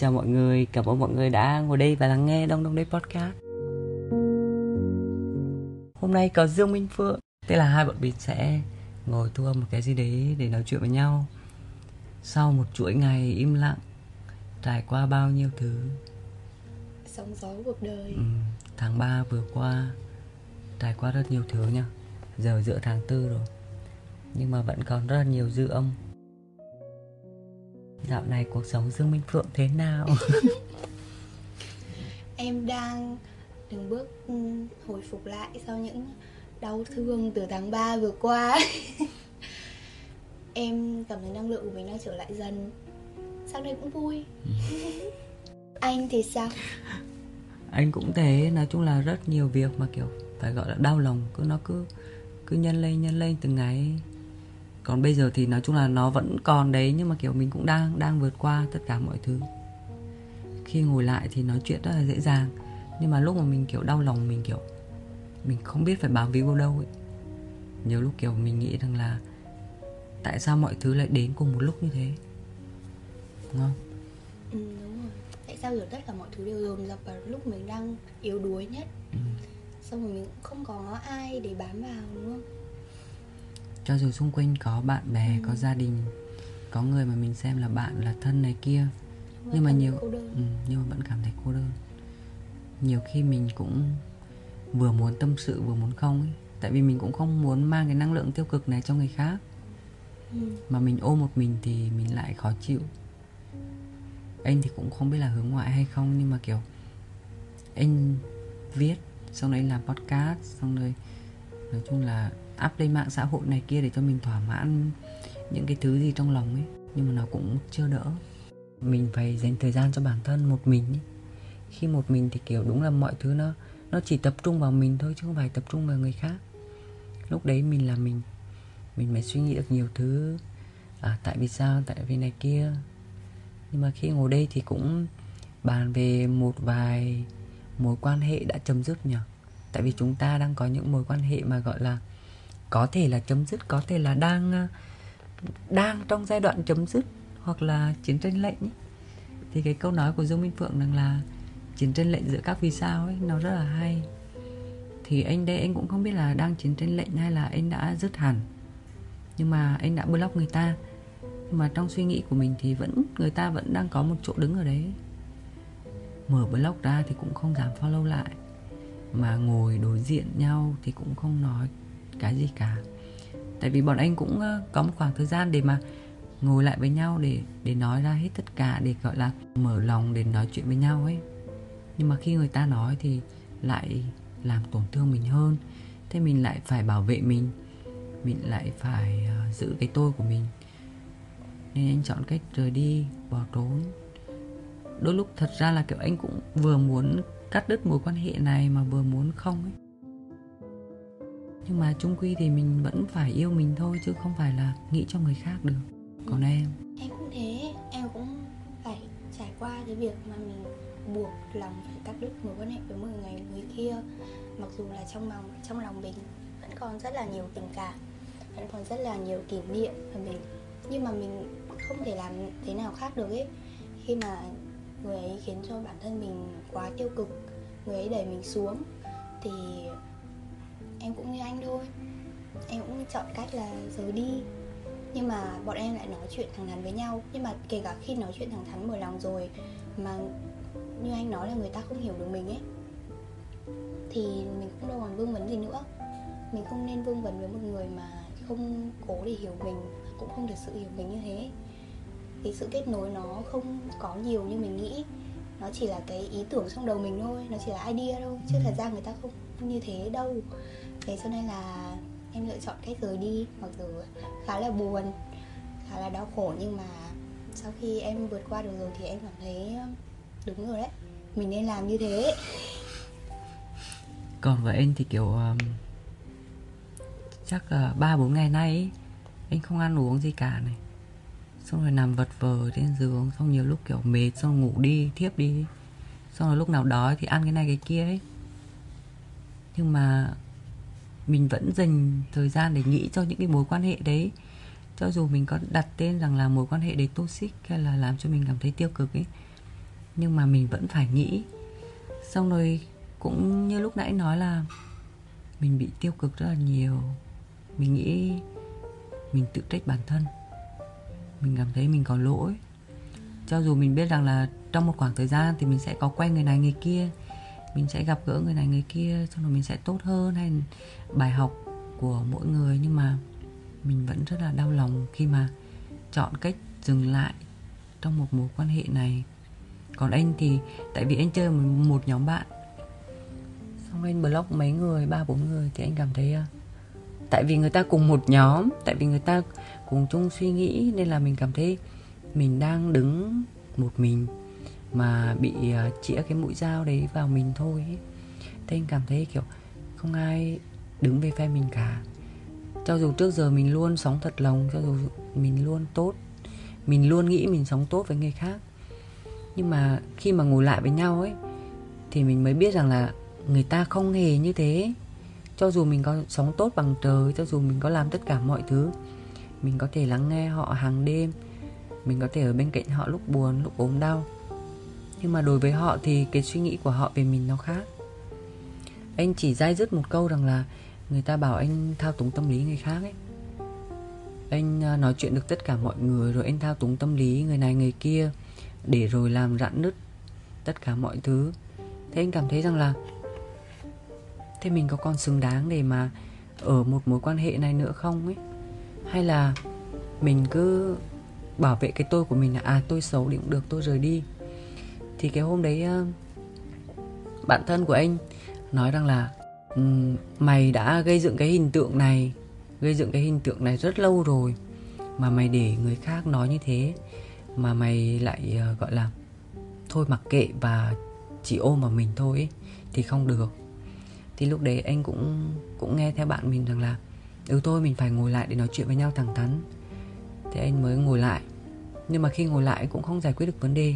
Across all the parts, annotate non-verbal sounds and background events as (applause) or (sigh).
Chào mọi người, cảm ơn mọi người đã ngồi đây và lắng nghe Đông Đông Đây Podcast. Hôm nay có Dương Minh Phượng Thế là hai bọn mình sẽ ngồi thu âm một cái gì đấy để nói chuyện với nhau. Sau một chuỗi ngày im lặng Trải qua bao nhiêu thứ? Sóng gió cuộc đời. Ừ, Tháng 3 vừa qua Trải qua rất nhiều thứ nha. Giờ giữa tháng 4 rồi Nhưng mà vẫn còn rất là nhiều dư âm Dạo này cuộc sống Dương Minh Phượng thế nào? (laughs) Em đang từng bước ừ, hồi phục lại sau những đau thương từ tháng 3 vừa qua. (laughs) Em cảm thấy năng lượng của mình đang trở lại dần. Sau đây cũng vui. (laughs) Anh thì sao? Anh cũng thế, nói chung là rất nhiều việc mà kiểu phải gọi là đau lòng. Cứ nó cứ cứ nhân lên nhân lên từng ngày còn bây giờ thì nói chung là nó vẫn còn đấy nhưng mà kiểu mình cũng đang đang vượt qua tất cả mọi thứ. Khi ngồi lại thì nói chuyện rất là dễ dàng nhưng mà lúc mà mình kiểu đau lòng mình kiểu mình không biết phải bám víu vào đâu ấy. Nhiều lúc kiểu mình nghĩ rằng là tại sao mọi thứ lại đến cùng một lúc như thế? Đúng không? Ừ, đúng rồi. Tại sao giờ tất cả mọi thứ đều dồn dập vào lúc mình đang yếu đuối nhất? Ừ. xong rồi mình cũng không có ai để bám vào đúng không cho dù xung quanh có bạn bè ừ. có gia đình có người mà mình xem là bạn là thân này kia Vẫn nhưng mà nhiều ừ, nhưng mà vẫn cảm thấy cô đơn. Nhiều khi mình cũng vừa muốn tâm sự vừa muốn không ấy. Tại vì mình cũng không muốn mang cái năng lượng tiêu cực này cho người khác. Ừ. mà mình ôm một mình thì mình lại khó chịu. Anh thì cũng không biết là hướng ngoại hay không nhưng mà kiểu anh viết xong rồi anh làm podcast xong rồi nói chung là up lên mạng xã hội này kia để cho mình thỏa mãn những cái thứ gì trong lòng ấy, nhưng mà nó cũng chưa đỡ. Mình phải dành thời gian cho bản thân một mình ấy. khi một mình thì kiểu đúng là mọi thứ nó nó chỉ tập trung vào mình thôi, chứ không phải tập trung vào người khác. Lúc đấy mình là mình mình mới suy nghĩ được nhiều thứ. À tại vì sao, tại vì này kia. Nhưng mà khi ngồi đây thì cũng bàn về một vài mối quan hệ đã chấm dứt nhỉ? Tại vì chúng ta đang có những mối quan hệ mà gọi là có thể là chấm dứt, có thể là đang ờ, đang trong giai đoạn chấm dứt hoặc là chiến tranh lệnh ấy. thì cái câu nói của Dương Minh Phượng rằng là chiến tranh lệnh giữa các vì sao ấy, nó rất là hay. Thì anh đây anh cũng không biết là đang chiến tranh lệnh hay là anh đã dứt hẳn. Nhưng mà anh đã block người ta. Nhưng mà trong suy nghĩ của mình thì vẫn, người ta vẫn đang có một chỗ đứng ở đấy. Mở block ra thì cũng không dám follow lại. Mà ngồi đối diện nhau thì cũng không nói cái gì cả. Tại vì bọn anh cũng ờ, có một khoảng thời gian để mà ngồi lại với nhau để để nói ra hết tất cả để gọi là mở lòng để nói chuyện với nhau ấy. Nhưng mà khi người ta nói thì lại làm tổn thương mình hơn. Thế mình lại phải bảo vệ mình. Mình lại phải uh, giữ cái tôi của mình. Nên anh chọn cách rời đi bỏ trốn. Đôi lúc thật ra là kiểu anh cũng vừa muốn cắt đứt mối quan hệ này mà vừa muốn không ấy nhưng mà chung quy thì mình vẫn phải yêu mình thôi, chứ không phải là nghĩ cho người khác được. Còn em? Em cũng thế, em cũng phải trải qua cái việc mà mình buộc lòng phải cắt đứt mối quan hệ với một người người kia. Mặc dù là trong lòng trong lòng mình vẫn còn rất là nhiều tình cảm, vẫn còn rất là nhiều kỷ niệm và mình, nhưng mà mình không thể làm thế nào khác được ấy. Khi mà người ấy khiến cho bản thân mình quá tiêu cực, người ấy đẩy mình xuống, thì em cũng như anh thôi. Em cũng chọn cách là rời đi. Nhưng mà bọn em lại nói chuyện thẳng thắn với nhau. Nhưng mà kể cả khi nói chuyện thẳng thắn mở lòng rồi, mà như anh nói là người ta không hiểu được mình ấy, thì mình cũng đâu còn vương vấn gì nữa. Mình không nên vương vấn với một người mà không cố để hiểu mình, cũng không được sự hiểu mình như thế. Thì sự kết nối nó không có nhiều như mình nghĩ. Nó chỉ là cái ý tưởng trong đầu mình thôi, nó chỉ là idea thôi. Chứ thật ra người ta không như thế đâu thế cho nên là em lựa chọn cách rời đi mặc dù khá là buồn khá là đau khổ nhưng mà sau khi em vượt qua được rồi thì em cảm thấy đúng rồi đấy mình nên làm như thế. Còn với anh thì kiểu um, chắc ba uh, bốn ngày nay ấy, anh không ăn uống gì cả này. Xong rồi nằm vật vờ trên giường xong nhiều lúc kiểu mệt xong ngủ đi thiếp đi. Xong rồi lúc nào đói thì ăn cái này cái kia ấy. Nhưng mà mình vẫn dành thời gian để nghĩ cho những cái mối quan hệ đấy. Cho dù mình có đặt tên rằng là mối quan hệ đấy toxic hay là làm cho mình cảm thấy tiêu cực ấy, nhưng mà mình vẫn phải nghĩ. Xong rồi cũng như lúc nãy nói là mình bị tiêu cực rất là nhiều. Mình nghĩ mình tự trách bản thân. Mình cảm thấy mình có lỗi. Cho dù mình biết rằng là trong một khoảng thời gian thì mình sẽ có quen người này người kia mình sẽ gặp gỡ người này, người kia, xong rồi mình sẽ tốt hơn, hay bài học của mỗi người. Nhưng mà mình vẫn rất là đau lòng khi mà chọn cách dừng lại trong một mối quan hệ này. Còn anh thì, tại vì anh chơi một nhóm bạn. Xong anh block mấy người, ba, bốn người thì anh cảm thấy à, tại vì người ta cùng một nhóm, tại vì người ta cùng chung suy nghĩ, nên là mình cảm thấy mình đang đứng một mình mà bị uh, chĩa cái mũi dao đấy vào mình thôi ấy. thế anh cảm thấy kiểu không ai đứng về phe mình cả cho dù trước giờ mình luôn sống thật lòng cho dù mình luôn tốt mình luôn nghĩ mình sống tốt với người khác nhưng mà khi mà ngồi lại với nhau ấy thì mình mới biết rằng là người ta không hề như thế cho dù mình có sống tốt bằng trời cho dù mình có làm tất cả mọi thứ mình có thể lắng nghe họ hàng đêm mình có thể ở bên cạnh họ lúc buồn lúc ốm đau nhưng mà đối với họ thì cái suy nghĩ của họ về mình nó khác. Anh chỉ dai dứt một câu rằng là người ta bảo anh thao túng tâm lý người khác ấy. Anh à, nói chuyện được tất cả mọi người, rồi anh thao túng tâm lý người này người kia, để rồi làm rạn nứt tất cả mọi thứ. Thế anh cảm thấy rằng là, thế mình có còn xứng đáng để mà ở một mối quan hệ này nữa không ấy? Hay là mình cứ bảo vệ cái tôi của mình là à tôi xấu thì cũng được, tôi rời đi thì cái hôm đấy ờ, bạn thân của anh nói rằng là ừ, mày đã gây dựng cái hình tượng này gây dựng cái hình tượng này rất lâu rồi mà mày để người khác nói như thế mà mày lại ờ, gọi là thôi mặc kệ và chỉ ôm vào mình thôi ấy, thì không được. Thì lúc đấy anh cũng cũng nghe theo bạn mình rằng là ừ thôi mình phải ngồi lại để nói chuyện với nhau thẳng thắn. Thế anh mới ngồi lại. Nhưng mà khi ngồi lại cũng không giải quyết được vấn đề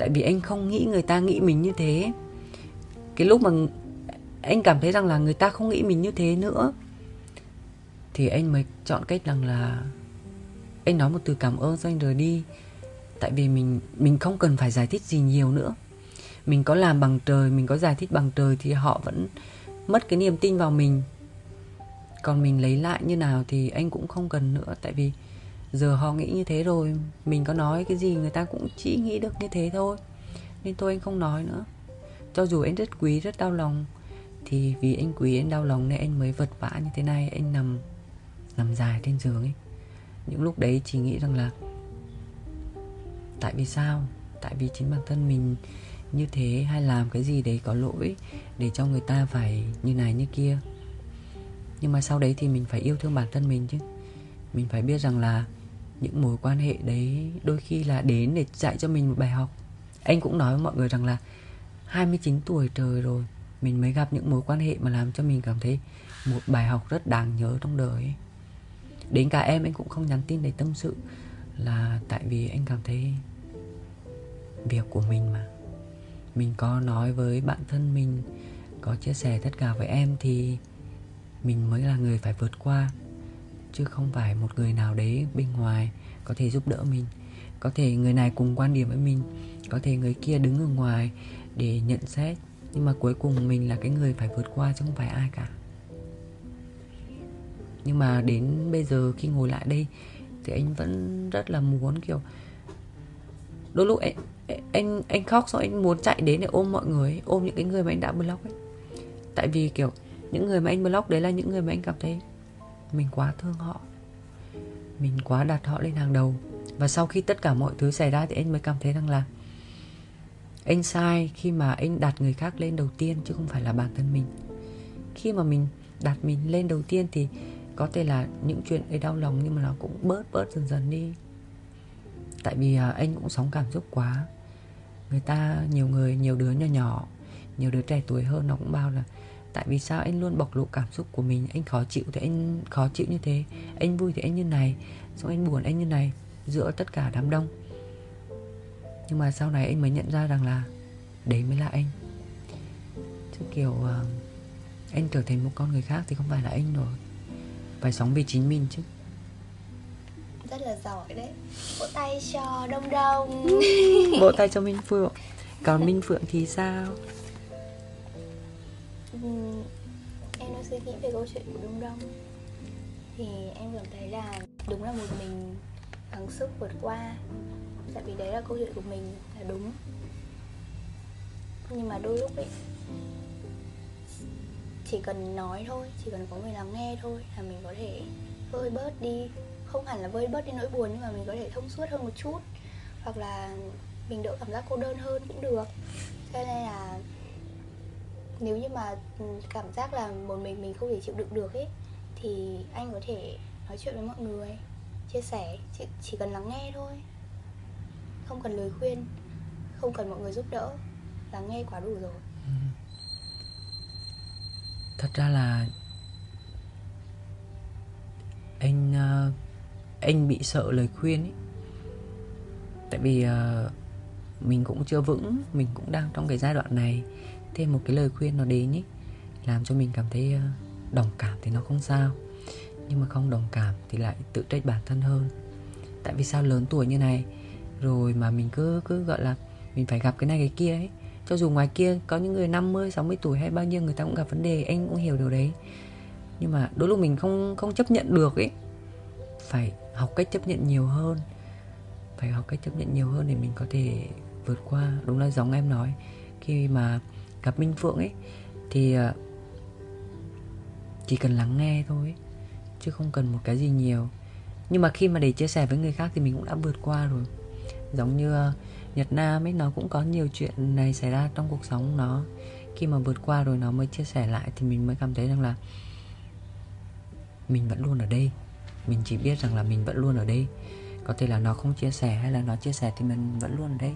tại vì anh không nghĩ người ta nghĩ mình như thế. Cái lúc mà anh cảm thấy rằng là người ta không nghĩ mình như thế nữa, thì anh mới chọn cách rằng là anh nói một từ cảm ơn cho anh rời đi. Tại vì mình mình không cần phải giải thích gì nhiều nữa. Mình có làm bằng trời, mình có giải thích bằng trời thì họ vẫn mất cái niềm tin vào mình. Còn mình lấy lại như nào thì anh cũng không cần nữa. Tại vì giờ họ nghĩ như thế rồi, mình có nói cái gì người ta cũng chỉ nghĩ được như thế thôi. Nên thôi anh không nói nữa. Cho dù anh rất quý, rất đau lòng, thì vì anh quý, anh đau lòng nên anh mới vật vã như thế này. Anh nằm nằm dài trên giường ấy. Những lúc đấy chỉ nghĩ rằng là, tại vì sao? Tại vì chính bản thân mình như thế hay làm cái gì đấy có lỗi để cho người ta phải như này như kia? Nhưng mà sau đấy thì mình phải yêu thương bản thân mình chứ. Mình phải biết rằng là những mối quan hệ đấy đôi khi là đến để dạy cho mình một bài học. Anh cũng nói với mọi người rằng là 29 tuổi trời rồi, mình mới gặp những mối quan hệ mà làm cho mình cảm thấy một bài học rất đáng nhớ trong đời ấy. đến cả em, anh cũng không nhắn tin để tâm sự là tại vì anh cảm thấy việc của mình mà. Mình có nói với bạn thân mình, có chia sẻ tất cả với em thì mình mới là người phải vượt qua chứ không phải một người nào đấy bên ngoài có thể giúp đỡ mình. Có thể người này cùng quan điểm với mình, có thể người kia đứng ở ngoài để nhận xét, nhưng mà cuối cùng mình là cái người phải vượt qua chứ không phải ai cả. Nhưng mà đến bây giờ khi ngồi lại đây thì anh vẫn rất là muốn kiểu, đôi lúc anh anh anh khóc xong anh muốn chạy đến để ôm mọi người, ôm những cái người mà anh đã block ấy. Tại vì kiểu, những người mà anh block đấy là những người mà anh cảm thấy mình quá thương họ. Mình quá đặt họ lên hàng đầu. Và sau khi tất cả mọi thứ xảy ra thì anh mới cảm thấy rằng là anh sai khi mà anh đặt người khác lên đầu tiên chứ không phải là bản thân mình. Khi mà mình đặt mình lên đầu tiên thì có thể là những chuyện ấy đau lòng nhưng mà nó cũng bớt bớt dần dần đi. Tại vì à, anh cũng sống cảm xúc quá. Người ta, nhiều người, nhiều đứa nhỏ nhỏ, nhiều đứa trẻ tuổi hơn nó cũng bao là tại vì sao anh luôn bộc lộ cảm xúc của mình? Anh khó chịu thì anh khó chịu như thế. Anh vui thì anh như này. Xong anh buồn anh như này. Giữa tất cả đám đông. Nhưng mà sau này anh mới nhận ra rằng là đấy mới là anh. Chứ kiểu uh, anh trở thành một con người khác thì không phải là anh rồi. Phải sống vì chính mình chứ. Rất là giỏi đấy. Vỗ tay cho đông đông. (laughs) Vỗ tay cho minh phương còn minh phượng thì sao Ừ, em đã suy nghĩ về câu chuyện của đông đông. Thì em cảm thấy là đúng là một mình gắng sức vượt qua. Tại vì đấy là câu chuyện của mình, là đúng. Nhưng mà đôi lúc ấy, chỉ cần nói thôi, chỉ cần có người lắng nghe thôi là mình có thể vơi bớt đi. Không hẳn là vơi bớt đi nỗi buồn, nhưng mà mình có thể thông suốt hơn một chút. Hoặc là mình đỡ cảm giác cô đơn hơn cũng được. Cho nên là nếu như mà ừ, cảm giác là một mình mình không thể chịu đựng được ấy thì anh có thể nói chuyện với mọi người chia sẻ chỉ, chỉ cần lắng nghe thôi. Không cần lời khuyên không cần mọi người giúp đỡ lắng nghe quá đủ rồi. Ừ. Thật ra là anh ờ, anh bị sợ lời khuyên ấy. Tại vì ờ, mình cũng chưa vững mình cũng đang trong cái giai đoạn này thêm một cái lời khuyên nó đến ý làm cho mình cảm thấy ờ, đồng cảm thì nó không sao. Nhưng mà không đồng cảm thì lại tự trách bản thân hơn. Tại vì sao lớn tuổi như này rồi mà mình cứ cứ gọi là mình phải gặp cái này cái kia ấy. Cho dù ngoài kia có những người 50, 60 tuổi hay bao nhiêu người ta cũng gặp vấn đề anh cũng hiểu điều đấy. Nhưng mà đôi lúc mình không không chấp nhận được ấy phải học cách chấp nhận nhiều hơn. Phải học cách chấp nhận nhiều hơn để mình có thể vượt qua. Đúng là giống em nói khi mà gặp minh phượng ấy, thì ờ, chỉ cần lắng nghe thôi, chứ không cần một cái gì nhiều. Nhưng mà khi mà để chia sẻ với người khác thì mình cũng đã vượt qua rồi. Giống như ờ, Nhật Nam ấy, nó cũng có nhiều chuyện này xảy ra trong cuộc sống nó. Khi mà vượt qua rồi nó mới chia sẻ lại thì mình mới cảm thấy rằng là mình vẫn luôn ở đây. Mình chỉ biết rằng là mình vẫn luôn ở đây. Có thể là nó không chia sẻ hay là nó chia sẻ thì mình vẫn luôn ở đây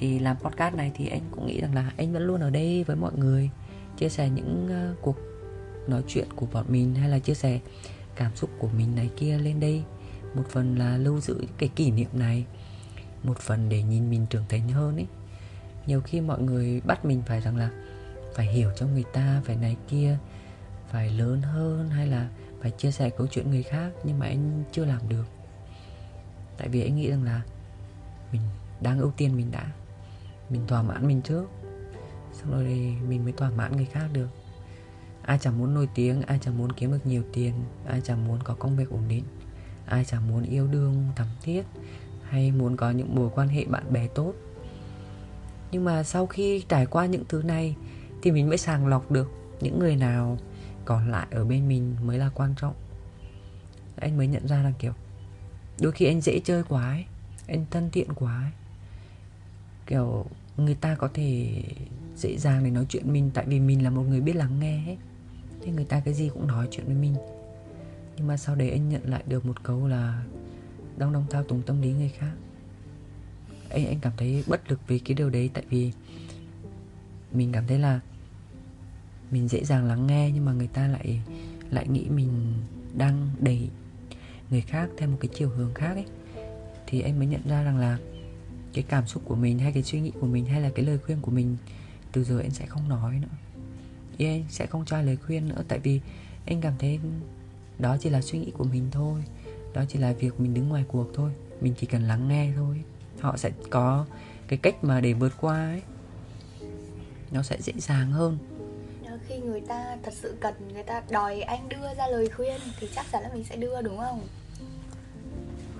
thì làm podcast này thì anh cũng nghĩ rằng là anh vẫn luôn ở đây với mọi người chia sẻ những uh, cuộc nói chuyện của bọn mình hay là chia sẻ cảm xúc của mình này kia lên đây. Một phần là lưu giữ cái kỷ niệm này một phần để nhìn mình trưởng thành hơn ấy. Nhiều khi mọi người bắt mình phải rằng là phải hiểu cho người ta phải này kia phải lớn hơn hay là phải chia sẻ câu chuyện người khác nhưng mà anh chưa làm được. Tại vì anh nghĩ rằng là mình đang ưu tiên mình đã mình thỏa mãn mình trước. Xong rồi thì mình mới thỏa mãn người khác được. Ai chẳng muốn nổi tiếng, ai chẳng muốn kiếm được nhiều tiền, ai chẳng muốn có công việc ổn định, ai chẳng muốn yêu đương, thắm thiết, hay muốn có những mối quan hệ bạn bè tốt. Nhưng mà sau khi trải qua những thứ này thì mình mới sàng lọc được những người nào còn lại ở bên mình mới là quan trọng. Anh mới nhận ra là kiểu, đôi khi anh dễ chơi quá ấy, anh thân thiện quá ấy. Kiểu người ta có thể dễ dàng để nói chuyện mình, tại vì mình là một người biết lắng nghe ấy. Thế người ta cái gì cũng nói chuyện với mình. Nhưng mà sau đấy anh nhận lại được một câu là đang đong thao túng tâm lý người khác. Anh anh cảm thấy bất lực vì cái điều đấy, tại vì mình cảm thấy là mình dễ dàng lắng nghe, nhưng mà người ta lại lại nghĩ mình đang đẩy người khác theo một cái chiều hướng khác ấy. Thì anh mới nhận ra rằng là cái cảm xúc của mình hay cái suy nghĩ của mình hay là cái lời khuyên của mình từ giờ anh sẽ không nói nữa. Thì anh sẽ không cho lời khuyên nữa tại vì anh cảm thấy đó chỉ là suy nghĩ của mình thôi đó chỉ là việc mình đứng ngoài cuộc thôi mình chỉ cần lắng nghe thôi. Họ sẽ có cái cách mà để vượt qua ấy. Nó sẽ dễ dàng hơn. Khi người ta thật sự cần người ta đòi anh đưa ra lời khuyên thì chắc chắn là mình sẽ đưa đúng không?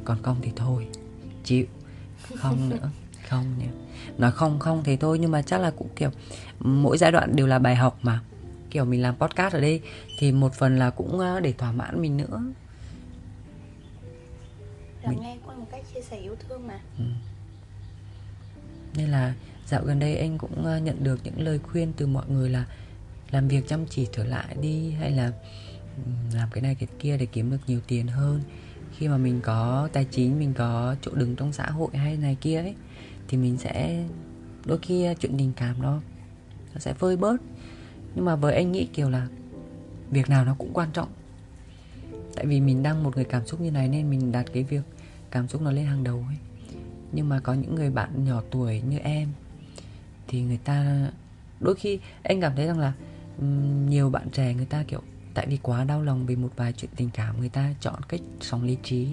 Còn không thì thôi chịu không nữa không nhỉ. Nói không không thì thôi nhưng mà chắc là cũng kiểu mỗi giai đoạn đều là bài học mà. Kiểu mình làm podcast ở đây thì một phần là cũng ờ, để thỏa mãn mình nữa. Lắng mình... nghe là một cách chia sẻ yêu thương mà. Ừ. nên là dạo gần đây anh cũng ờ, nhận được những lời khuyên từ mọi người là làm việc chăm chỉ trở lại đi hay là làm cái này cái kia để kiếm được nhiều tiền hơn khi mà mình có tài chính, mình có chỗ đứng trong xã hội hay này kia ấy, thì mình sẽ, đôi khi à, chuyện tình cảm đó nó sẽ vơi bớt. Nhưng mà với anh nghĩ kiểu là việc nào nó cũng quan trọng. Tại vì mình đang một người cảm xúc như này nên mình đặt cái việc cảm xúc nó lên hàng đầu ấy. Nhưng mà có những người bạn nhỏ tuổi như em thì người ta, đôi khi anh cảm thấy rằng là nhiều bạn trẻ người ta kiểu tại vì quá đau lòng vì một vài chuyện tình cảm người ta chọn cách sống lý trí.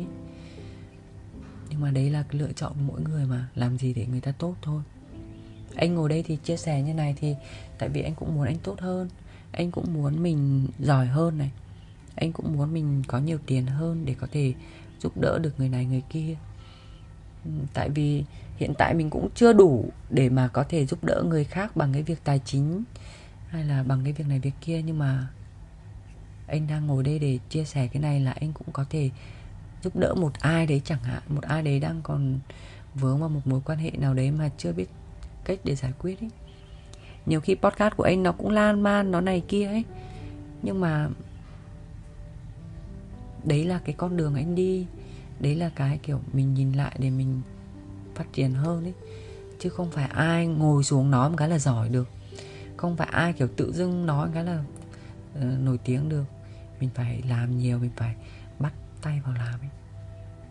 Nhưng mà đấy là cái lựa chọn của mỗi người mà, làm gì để người ta tốt thôi. Anh ngồi đây thì chia sẻ như này thì tại vì anh cũng muốn anh tốt hơn. Anh cũng muốn mình giỏi hơn này. Anh cũng muốn mình có nhiều tiền hơn để có thể giúp đỡ được người này, người kia. Tại vì hiện tại mình cũng chưa đủ để mà có thể giúp đỡ người khác bằng cái việc tài chính hay là bằng cái việc này việc kia, nhưng mà anh đang ngồi đây để chia sẻ cái này là anh cũng có thể giúp đỡ một ai đấy chẳng hạn. Một ai đấy đang còn vướng vào một mối quan hệ nào đấy mà chưa biết cách để giải quyết ấy. Nhiều khi podcast của anh nó cũng lan man nó này kia ấy. Nhưng mà đấy là cái con đường anh đi. Đấy là cái kiểu mình nhìn lại để mình phát triển hơn ấy. Chứ không phải ai ngồi xuống nói một cái là giỏi được. Không phải ai kiểu tự dưng nói một cái là uh, nổi tiếng được mình phải làm nhiều, mình phải bắt tay vào làm ấy.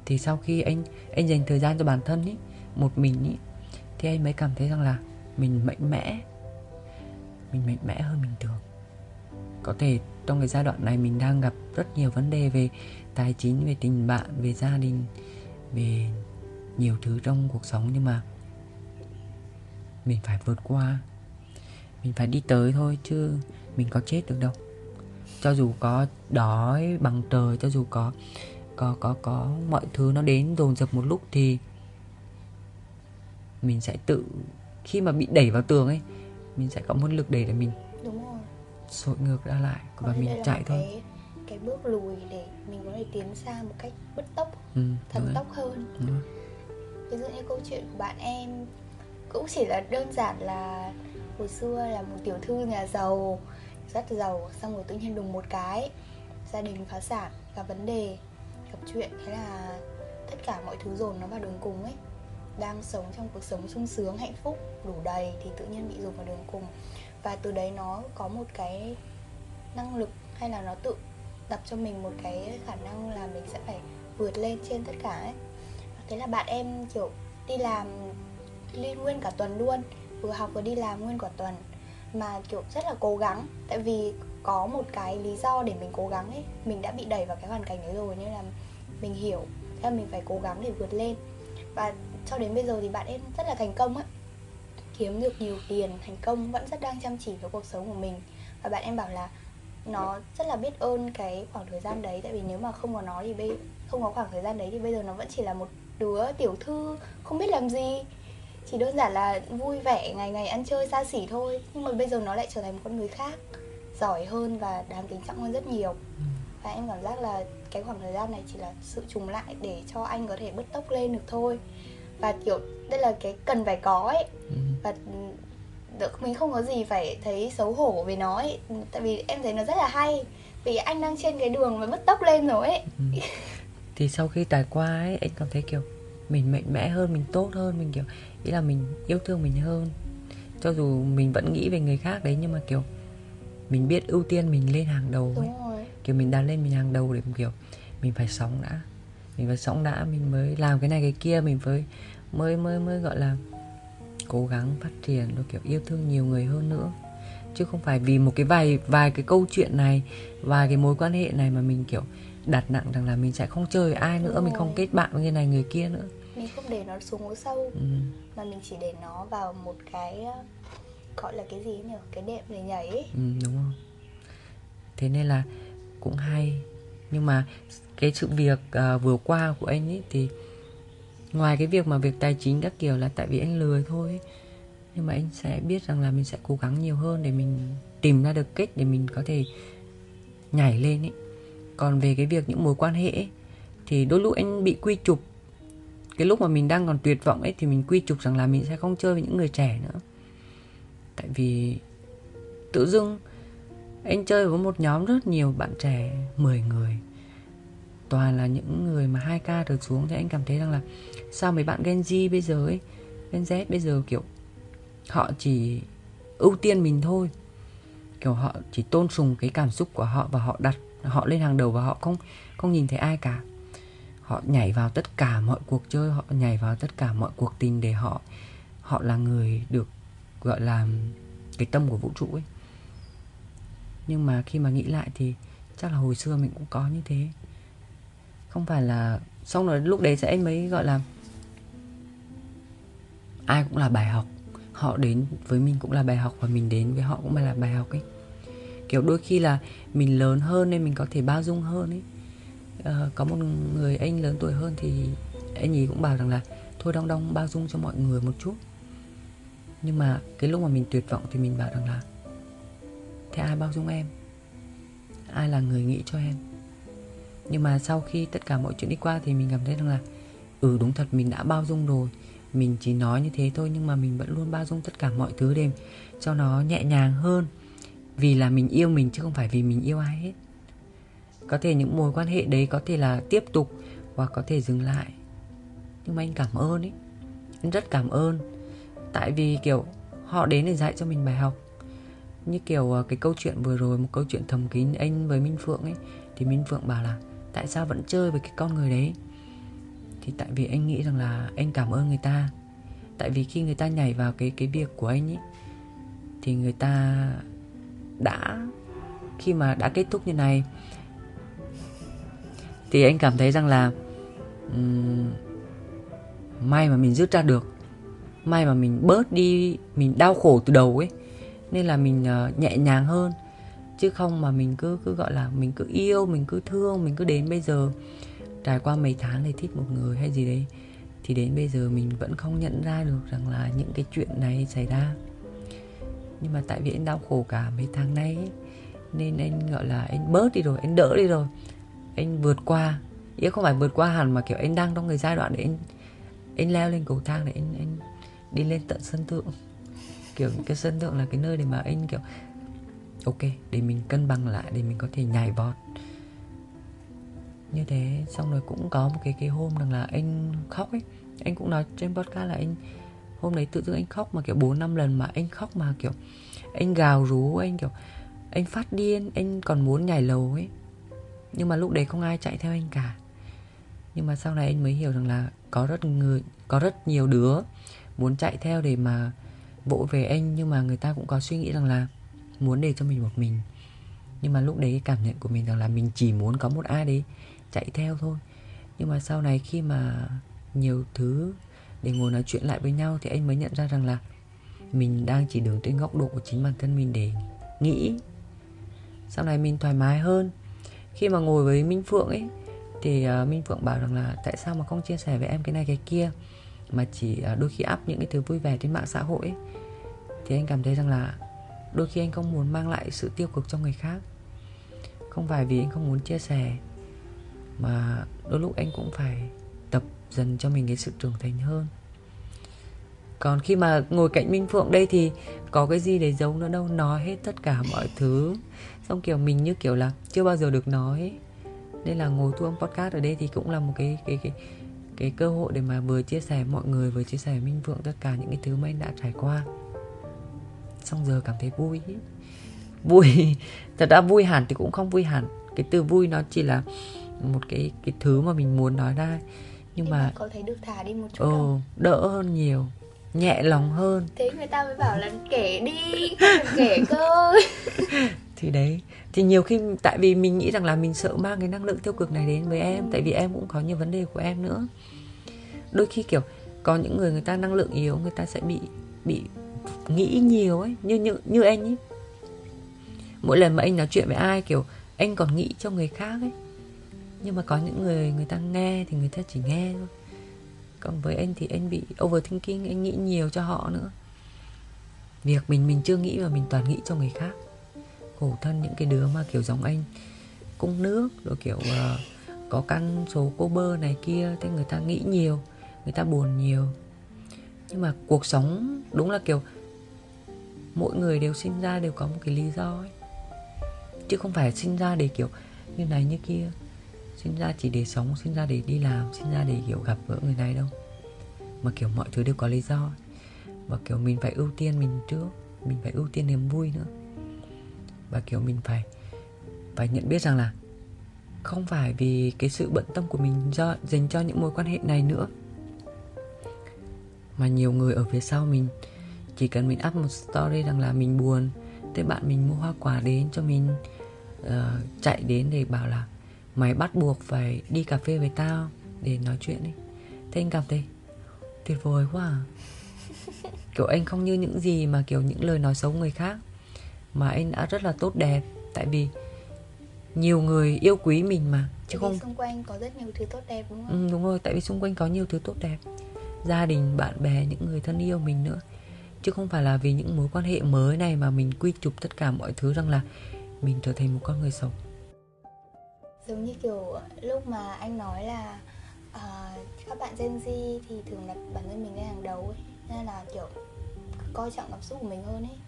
Thì sau khi anh anh dành thời gian cho bản thân ấy một mình ấy thì anh mới cảm thấy rằng là mình mạnh mẽ. Mình mạnh mẽ hơn bình thường có thể trong cái giai đoạn này mình đang gặp rất nhiều vấn đề về tài chính, về tình bạn, về gia đình, về nhiều thứ trong cuộc sống nhưng mà mình phải vượt qua. Mình phải đi tới thôi chứ mình có chết được đâu cho dù có đói bằng trời cho dù có có có có mọi thứ nó đến dồn dập một lúc thì mình sẽ tự khi mà bị đẩy vào tường ấy mình sẽ có một lực để để mình đúng rồi. sội ngược ra lại và Có mình chạy thôi. cái, cái bước lùi để mình có thể tiến xa một cách bứt tốc ừ, thần tốc hơn. Đúng rồi. ví dụ như câu chuyện của bạn em cũng chỉ là đơn giản là hồi xưa là một tiểu thư nhà giàu rất giàu, xong rồi tự nhiên đùng một cái, gia đình phá sản, gặp vấn đề, gặp chuyện, thế là tất cả mọi thứ dồn nó vào đường cùng ấy. Đang sống trong cuộc sống sung sướng, hạnh phúc, đủ đầy thì tự nhiên bị dồn vào đường cùng. Và từ đấy nó có một cái năng lực hay là nó tự đặt cho mình một cái khả năng là mình sẽ phải vượt lên trên tất cả ấy. Thế là bạn em, kiểu, đi làm liên nguyên cả tuần luôn, vừa học vừa đi làm nguyên cả tuần mà, kiểu, rất là cố gắng. Tại vì có một cái lý do để mình cố gắng ấy, mình đã bị đẩy vào cái hoàn cảnh đấy rồi nên là mình hiểu. Thế là mình phải cố gắng để vượt lên. Và cho đến bây giờ thì bạn em rất là thành công á. Kiếm được nhiều tiền, thành công, vẫn rất đang chăm chỉ với cuộc sống của mình. Và bạn em bảo là nó rất là biết ơn cái khoảng thời gian đấy. Tại vì nếu mà không có nó thì bây, không có khoảng thời gian đấy thì bây giờ nó vẫn chỉ là một đứa tiểu thư, không biết làm gì chỉ đơn giản là vui vẻ ngày ngày ăn chơi xa xỉ thôi nhưng mà bây giờ nó lại trở thành một con người khác giỏi hơn và đáng kính trọng hơn rất nhiều. Và em cảm giác là cái khoảng thời gian này chỉ là sự trùng lại để cho anh có thể bứt tốc lên được thôi. Và kiểu đây là cái cần phải có ấy. Ừ. và được mình không có gì phải thấy xấu hổ về nó ấy. Tại vì em thấy nó rất là hay vì anh đang trên cái đường mà bứt tốc lên rồi ấy. Ừ. thì sau khi trải qua ấy anh cảm thấy kiểu mình mạnh mẽ hơn mình tốt hơn mình kiểu ý là mình yêu thương mình hơn. Cho dù mình vẫn nghĩ về người khác đấy nhưng mà kiểu mình biết ưu tiên mình lên hàng đầu ấy. Kiểu mình đặt lên mình hàng đầu để kiểu mình phải sống đã. Mình phải sống đã mình mới làm cái này cái kia mình mới mới mới mới gọi là cố gắng phát triển rồi kiểu yêu thương nhiều người hơn nữa. Chứ không phải vì một cái vài vài cái câu chuyện này vài cái mối quan hệ này mà mình kiểu đặt nặng rằng là mình sẽ không chơi với ai nữa Đúng mình rồi. không kết bạn với người này người kia nữa mình không để nó xuống hố sâu ừ. mà mình chỉ để nó vào một cái ờ, gọi là cái gì nhỉ cái đệm để nhảy ấy. Ừ, đúng không thế nên là cũng hay nhưng mà cái sự việc à, vừa qua của anh ấy thì ngoài cái việc mà việc tài chính các kiểu là tại vì anh lười thôi ấy. nhưng mà anh sẽ biết rằng là mình sẽ cố gắng nhiều hơn để mình tìm ra được cách để mình có thể nhảy lên ấy còn về cái việc những mối quan hệ ấy, thì đôi lúc anh bị quy chụp cái lúc mà mình đang còn tuyệt vọng ấy, thì mình quy chụp rằng là mình sẽ không chơi với những người trẻ nữa. Tại vì tự dưng anh chơi với một nhóm rất nhiều bạn trẻ 10 người. Toàn là những người mà 2k trở xuống thì anh cảm thấy rằng là sao mấy bạn Gen Z bây giờ ấy, Gen Z bây giờ kiểu họ chỉ ưu tiên mình thôi. Kiểu họ chỉ tôn sùng cái cảm xúc của họ và họ đặt họ lên hàng đầu và họ không không nhìn thấy ai cả họ nhảy vào tất cả mọi cuộc chơi, họ nhảy vào tất cả mọi cuộc tình để họ họ là người được, gọi là, cái tâm của vũ trụ ấy. Nhưng mà khi mà nghĩ lại thì chắc là hồi xưa mình cũng có như thế. Không phải là, xong rồi lúc đấy sẽ mới gọi là ai cũng là bài học. Họ đến với mình cũng là bài học và mình đến với họ cũng là bài học ấy. Kiểu đôi khi là mình lớn hơn nên mình có thể bao dung hơn ấy uh, có một người anh lớn tuổi hơn thì anh ấy cũng bảo rằng là thôi đong đong bao dung cho mọi người một chút. Nhưng mà cái lúc mà mình tuyệt vọng thì mình bảo rằng là thế ai bao dung em? Ai là người nghĩ cho em? Nhưng mà sau khi tất cả mọi chuyện đi qua thì mình cảm thấy rằng là ừ đúng thật mình đã bao dung rồi. Mình chỉ nói như thế thôi nhưng mà mình vẫn luôn bao dung tất cả mọi thứ để cho nó nhẹ nhàng hơn. Vì là mình yêu mình chứ không phải vì mình yêu ai hết có thể những mối quan hệ đấy có thể là tiếp tục hoặc có thể dừng lại. Nhưng mà anh cảm ơn ấy anh rất cảm ơn. Tại vì, kiểu, họ đến để dạy cho mình bài học. Như kiểu ờ, cái câu chuyện vừa rồi, một câu chuyện thầm kín anh với minh phượng ấy, thì minh phượng bảo là, tại sao vẫn chơi với cái con người đấy? Thì tại vì anh nghĩ rằng là anh cảm ơn người ta. Tại vì khi người ta nhảy vào cái cái việc của anh ấy thì người ta đã, khi mà đã kết thúc như này thì anh cảm thấy rằng là um, may mà mình rút ra được. May mà mình bớt đi mình đau khổ từ đầu ấy. Nên là mình uh, nhẹ nhàng hơn. Chứ không mà mình cứ cứ gọi là mình cứ yêu mình cứ thương mình cứ đến bây giờ. Trải qua mấy tháng để thích một người hay gì đấy thì đến bây giờ mình vẫn không nhận ra được rằng là những cái chuyện này xảy ra. Nhưng mà tại vì anh đau khổ cả mấy tháng nay ấy, nên anh gọi là anh bớt đi rồi anh đỡ đi rồi anh vượt qua, ý không phải vượt qua hẳn mà kiểu anh đang trong cái giai đoạn để anh anh leo lên cầu thang để anh anh đi lên tận sân thượng. Kiểu cái sân thượng là cái nơi để mà anh kiểu, ok, để mình cân bằng lại, để mình có thể nhảy vọt. Như thế, xong rồi cũng có một cái cái hôm rằng là anh khóc ấy. Anh cũng nói trên podcast là anh, hôm đấy tự dưng anh khóc mà kiểu bốn năm lần mà anh khóc mà kiểu anh gào rú, anh kiểu anh phát điên, anh còn muốn nhảy lầu ấy nhưng mà lúc đấy không ai chạy theo anh cả. Nhưng mà sau này anh mới hiểu rằng là có rất người có rất nhiều đứa muốn chạy theo để mà vỗ về anh, nhưng mà người ta cũng có suy nghĩ rằng là muốn để cho mình một mình. Nhưng mà lúc đấy cái cảm nhận của mình rằng là mình chỉ muốn có một ai đấy chạy theo thôi. Nhưng mà sau này khi mà nhiều thứ để ngồi nói chuyện lại với nhau thì anh mới nhận ra rằng là mình đang chỉ đứng trên góc độ của chính bản thân mình để nghĩ. Sau này mình thoải mái hơn khi mà ngồi với minh phượng ấy thì uh, minh phượng bảo rằng là tại sao mà không chia sẻ với em cái này cái kia? Mà chỉ uh, đôi khi up những cái thứ vui vẻ trên mạng xã hội ấy, thì anh cảm thấy rằng là đôi khi anh không muốn mang lại sự tiêu cực cho người khác. Không phải vì anh không muốn chia sẻ mà đôi lúc anh cũng phải tập dần cho mình cái sự trưởng thành hơn còn khi mà ngồi cạnh minh phượng đây thì có cái gì để giấu nữa đâu nói hết tất cả mọi thứ. Xong kiểu mình như kiểu là chưa bao giờ được nói. Nên là ngồi thu âm podcast ở đây thì cũng là một cái cái cái cái cơ hội để mà vừa chia sẻ mọi người vừa chia sẻ minh phượng tất cả những cái thứ mà anh đã trải qua. Xong giờ cảm thấy vui. Vui. (laughs) Thật ra vui hẳn thì cũng không vui hẳn. Cái từ vui nó chỉ là một cái cái thứ mà mình muốn nói ra. Nhưng mà có thấy được thả đi một chút ừ, đỡ hơn nhiều nhẹ lòng hơn. Thế người ta mới bảo là kể đi kể cơ. (laughs) Thì đấy thì nhiều khi tại vì mình nghĩ rằng là mình sợ mang cái năng lượng tiêu cực này đến với em tại vì em cũng có nhiều vấn đề của em nữa. Đôi khi kiểu có những người người ta năng lượng yếu người ta sẽ bị bị nghĩ nhiều ấy như như như anh ấy. Mỗi lần mà anh nói chuyện với ai kiểu anh còn nghĩ cho người khác ấy. Nhưng mà có những người người ta nghe thì người ta chỉ nghe thôi còn với anh thì anh bị overthinking anh nghĩ nhiều cho họ nữa. Việc mình mình chưa nghĩ và mình toàn nghĩ cho người khác. Khổ thân những cái đứa mà kiểu giống anh cung nước rồi kiểu uh, có căn số cô bơ này kia thế người ta nghĩ nhiều người ta buồn nhiều. Nhưng mà cuộc sống đúng là kiểu mỗi người đều sinh ra đều có một cái lý do ấy. Chứ không phải sinh ra để kiểu như này như kia sinh ra chỉ để sống sinh ra để đi làm sinh ra để kiểu gặp gỡ người này đâu. Mà kiểu mọi thứ đều có lý do. Và kiểu mình phải ưu tiên mình trước mình phải ưu tiên niềm vui nữa. Và kiểu mình phải phải nhận biết rằng là không phải vì cái sự bận tâm của mình do dành cho những mối quan hệ này nữa. Mà nhiều người ở phía sau mình chỉ cần mình up một story rằng là mình buồn thế bạn mình mua hoa quả đến cho mình uh, chạy đến để bảo là mày bắt buộc phải đi cà phê với tao để nói chuyện ấy thế anh cảm thấy tuyệt vời quá à. (laughs) kiểu anh không như những gì mà kiểu những lời nói xấu người khác. Mà anh đã rất là tốt đẹp tại vì nhiều người yêu quý mình mà chứ không xung quanh có rất nhiều thứ tốt đẹp đúng không? Ừ, đúng rồi tại vì xung quanh có nhiều thứ tốt đẹp. Gia đình bạn bè những người thân yêu mình nữa. Chứ không phải là vì những mối quan hệ mới này mà mình quy chụp tất cả mọi thứ rằng là mình trở thành một con người xấu giống như kiểu lúc mà anh nói là uh, các bạn Gen Z thì thường đặt bản thân mình lên hàng đầu ấy nên là kiểu coi trọng cảm xúc của mình hơn ấy.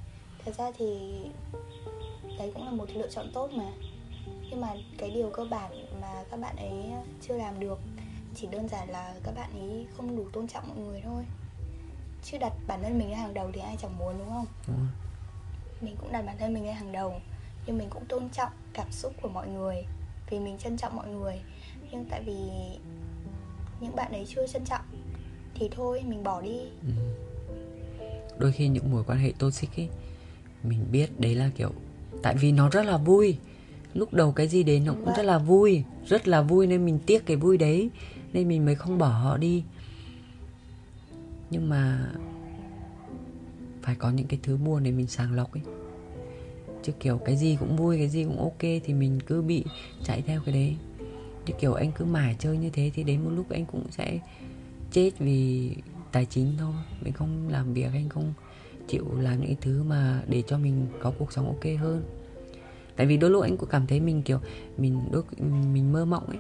Thật ra thì đấy cũng là một lựa chọn tốt mà. Nhưng mà cái điều cơ bản mà các bạn ấy chưa làm được chỉ đơn giản là các bạn ấy không đủ tôn trọng mọi người thôi. Chứ đặt bản thân mình lên hàng đầu thì ai chẳng muốn đúng không? Ừ. mình cũng đặt bản thân mình lên hàng đầu nhưng mình cũng tôn trọng cảm xúc của mọi người vì mình trân trọng mọi người. Nhưng tại vì những bạn ấy chưa trân trọng thì thôi mình bỏ đi. Ừ. đôi khi những mối quan hệ toxic ấy mình biết đấy là kiểu tại vì nó rất là vui. Lúc đầu cái gì đến nó cũng rất là vui rất là vui nên mình tiếc cái vui đấy nên mình mới không bỏ họ đi. Nhưng mà phải có những cái thứ buồn để mình sàng lọc ấy chứ kiểu cái gì cũng vui, cái gì cũng ok thì mình cứ bị chạy theo cái đấy. Chứ kiểu anh cứ mải chơi như thế thì đến một lúc anh cũng sẽ chết vì tài chính thôi. Mình không làm việc, anh không chịu làm những thứ mà để cho mình có cuộc sống ok hơn. Tại vì đôi lúc anh cũng cảm thấy mình kiểu mình đôi, mình mơ mộng ấy.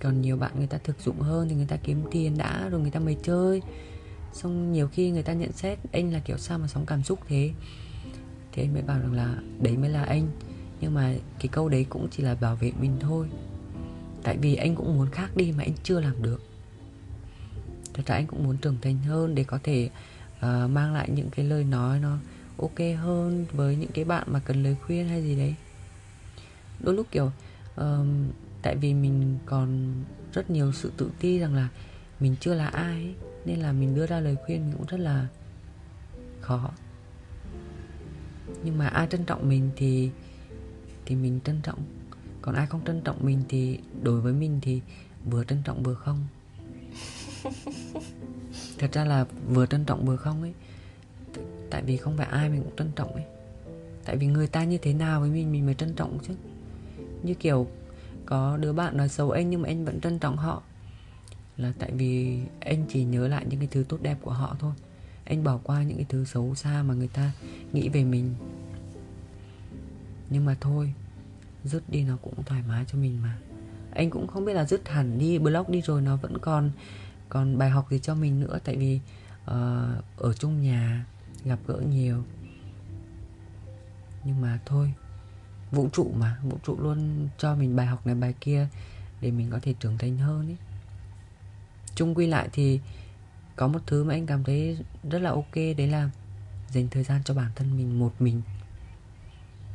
Còn nhiều bạn người ta thực dụng hơn thì người ta kiếm tiền đã rồi người ta mới chơi. Xong nhiều khi người ta nhận xét anh là kiểu sao mà sống cảm xúc thế thì anh mới bảo rằng là đấy mới là anh. Nhưng mà cái câu đấy cũng chỉ là bảo vệ mình thôi. Tại vì anh cũng muốn khác đi mà anh chưa làm được. Thật ra anh cũng muốn trưởng thành hơn để có thể uh, mang lại những cái lời nói nó ok hơn với những cái bạn mà cần lời khuyên hay gì đấy. Đôi lúc kiểu uh, tại vì mình còn rất nhiều sự tự ti rằng là mình chưa là ai ấy, nên là mình đưa ra lời khuyên mình cũng rất là khó nhưng mà ai trân trọng mình thì thì mình trân trọng. Còn ai không trân trọng mình thì đối với mình thì vừa trân trọng vừa không. (laughs) Thật ra là vừa trân trọng vừa không ấy. Tại vì không phải ai mình cũng trân trọng ấy. Tại vì người ta như thế nào với mình mình mới trân trọng chứ. Như kiểu có đứa bạn nói xấu anh nhưng mà anh vẫn trân trọng họ. Là tại vì anh chỉ nhớ lại những cái thứ tốt đẹp của họ thôi anh bỏ qua những cái thứ xấu xa mà người ta nghĩ về mình. Nhưng mà thôi dứt đi nó cũng thoải mái cho mình mà. Anh cũng không biết là dứt hẳn đi blog đi rồi nó vẫn còn còn bài học gì cho mình nữa. Tại vì uh, ở chung nhà gặp gỡ nhiều. Nhưng mà thôi vũ trụ mà vũ trụ luôn cho mình bài học này bài kia để mình có thể trưởng thành hơn ấy chung quy lại thì có một thứ mà anh cảm thấy rất là ok, đấy là dành thời gian cho bản thân mình một mình.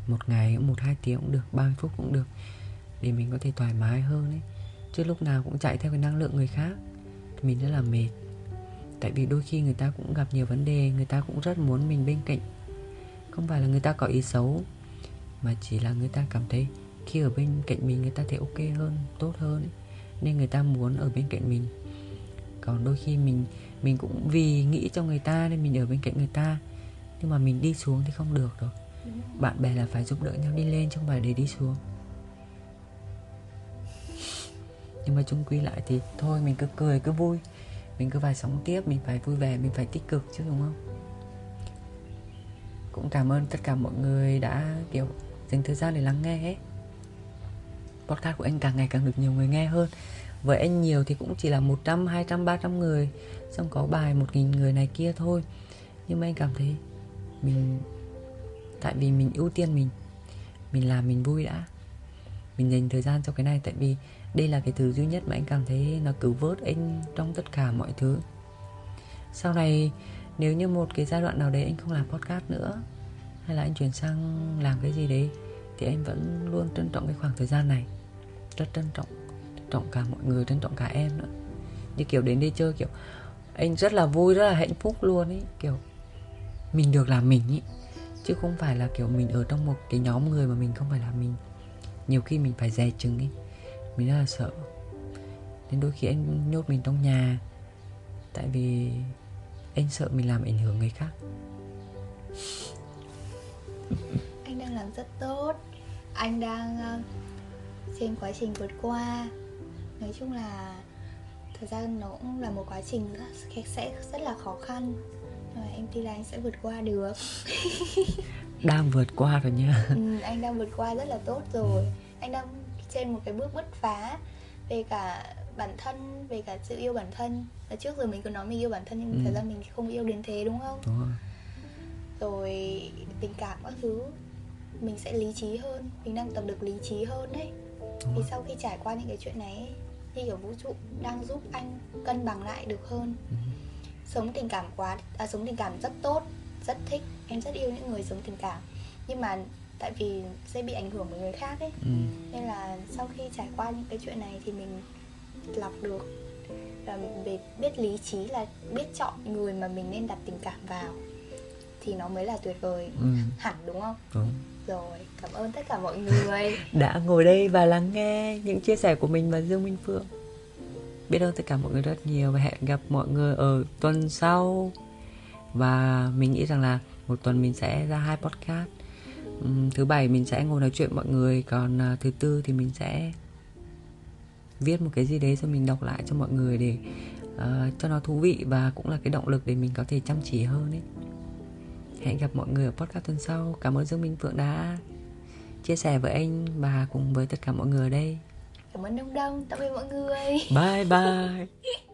Một ngày, một hai tiếng cũng được 30 phút cũng được, để mình có thể thoải mái hơn ấy. Chứ lúc nào cũng chạy theo cái năng lượng người khác thì mình rất là mệt. Tại vì đôi khi người ta cũng gặp nhiều vấn đề, người ta cũng rất muốn mình bên cạnh. Không phải là người ta có ý xấu, mà chỉ là người ta cảm thấy khi ở bên cạnh mình người ta thấy ok hơn, tốt hơn ấy. nên người ta muốn ở bên cạnh mình. Còn đôi khi mình mình cũng vì nghĩ cho người ta nên mình ở bên cạnh người ta. Nhưng mà mình đi xuống thì không được rồi. Bạn bè là phải giúp đỡ nhau đi lên chứ không phải để đi xuống. Nhưng mà chung quy lại thì thôi mình cứ cười cứ vui. Mình cứ phải sống tiếp mình phải vui vẻ mình phải tích cực chứ đúng không? Cũng cảm ơn tất cả mọi người đã kiểu dành thời gian để lắng nghe hết. Podcast của anh càng ngày càng được nhiều người nghe hơn với anh nhiều thì cũng chỉ là 100, 200, 300 người. Xong có bài 1.000 người này kia thôi. Nhưng mà anh cảm thấy Mình Tại vì mình ưu tiên mình. Mình làm mình vui đã. Mình dành thời gian cho cái này. Tại vì đây là cái thứ duy nhất mà anh cảm thấy Nó cứu vớt anh trong tất cả mọi thứ. Sau này Nếu như một cái giai đoạn nào đấy anh không làm podcast nữa Hay là anh chuyển sang làm cái gì đấy Thì anh vẫn luôn trân trọng cái khoảng thời gian này. Rất trân trọng trọng cả mọi người, trân trọng cả em nữa. Như kiểu đến đây chơi kiểu Anh rất là vui, rất là hạnh phúc luôn ấy Kiểu Mình được làm mình ấy chứ không phải là kiểu mình ở trong một cái nhóm người mà mình không phải là mình. Nhiều khi mình phải dè chừng ấy mình rất là sợ. Nên đôi khi anh nhốt mình trong nhà. Tại vì anh sợ mình làm ảnh hưởng người khác. Anh đang làm rất tốt. Anh đang ờ, uh, trên quá trình vượt qua nói chung là thật ra nó cũng là một quá trình rất, sẽ rất là khó khăn. Nhưng mà em tin là anh sẽ vượt qua được. (laughs) Đang vượt qua rồi nha ừ, anh đang vượt qua rất là tốt rồi. Anh đang trên một cái bước bứt phá về cả bản thân về cả sự yêu bản thân. Là trước giờ mình cứ nói mình yêu bản thân nhưng ừ. thật ra mình không yêu đến thế đúng không? Đúng rồi. rồi tình cảm các thứ mình sẽ lý trí hơn. Mình đang tập được lý trí hơn đấy. Đúng vì sau khi trải qua những cái chuyện này như kiểu vũ trụ đang giúp anh cân bằng lại được hơn. Ừ. sống tình cảm quá à, sống tình cảm rất tốt rất thích. Em rất yêu những người sống tình cảm. Nhưng mà tại vì sẽ bị ảnh hưởng bởi người khác ấy. Ừ. nên là sau khi trải qua những cái chuyện này thì mình lọc được. Và về biết lý trí là biết chọn người mà mình nên đặt tình cảm vào thì nó mới là tuyệt vời. Ừ. hẳn đúng không? Đúng. Rồi cảm ơn tất cả mọi người. (laughs) Đã ngồi đây và lắng nghe những chia sẻ của mình và dương minh phượng. Biết ơn tất cả mọi người rất nhiều và hẹn gặp mọi người ở tuần sau. Và mình nghĩ rằng là một tuần mình sẽ ra hai podcast. Uhm, thứ bảy mình sẽ ngồi nói chuyện mọi người còn uh, thứ tư thì mình sẽ viết một cái gì đấy cho mình đọc lại cho mọi người để uh, cho nó thú vị và cũng là cái động lực để mình có thể chăm chỉ hơn ấy hẹn gặp mọi người ở podcast tuần sau. Cảm ơn dương minh phượng đã chia sẻ với anh và cùng với tất cả mọi người ở đây. Cảm ơn đông đông. Tạm biệt mọi người. Bye bye (laughs)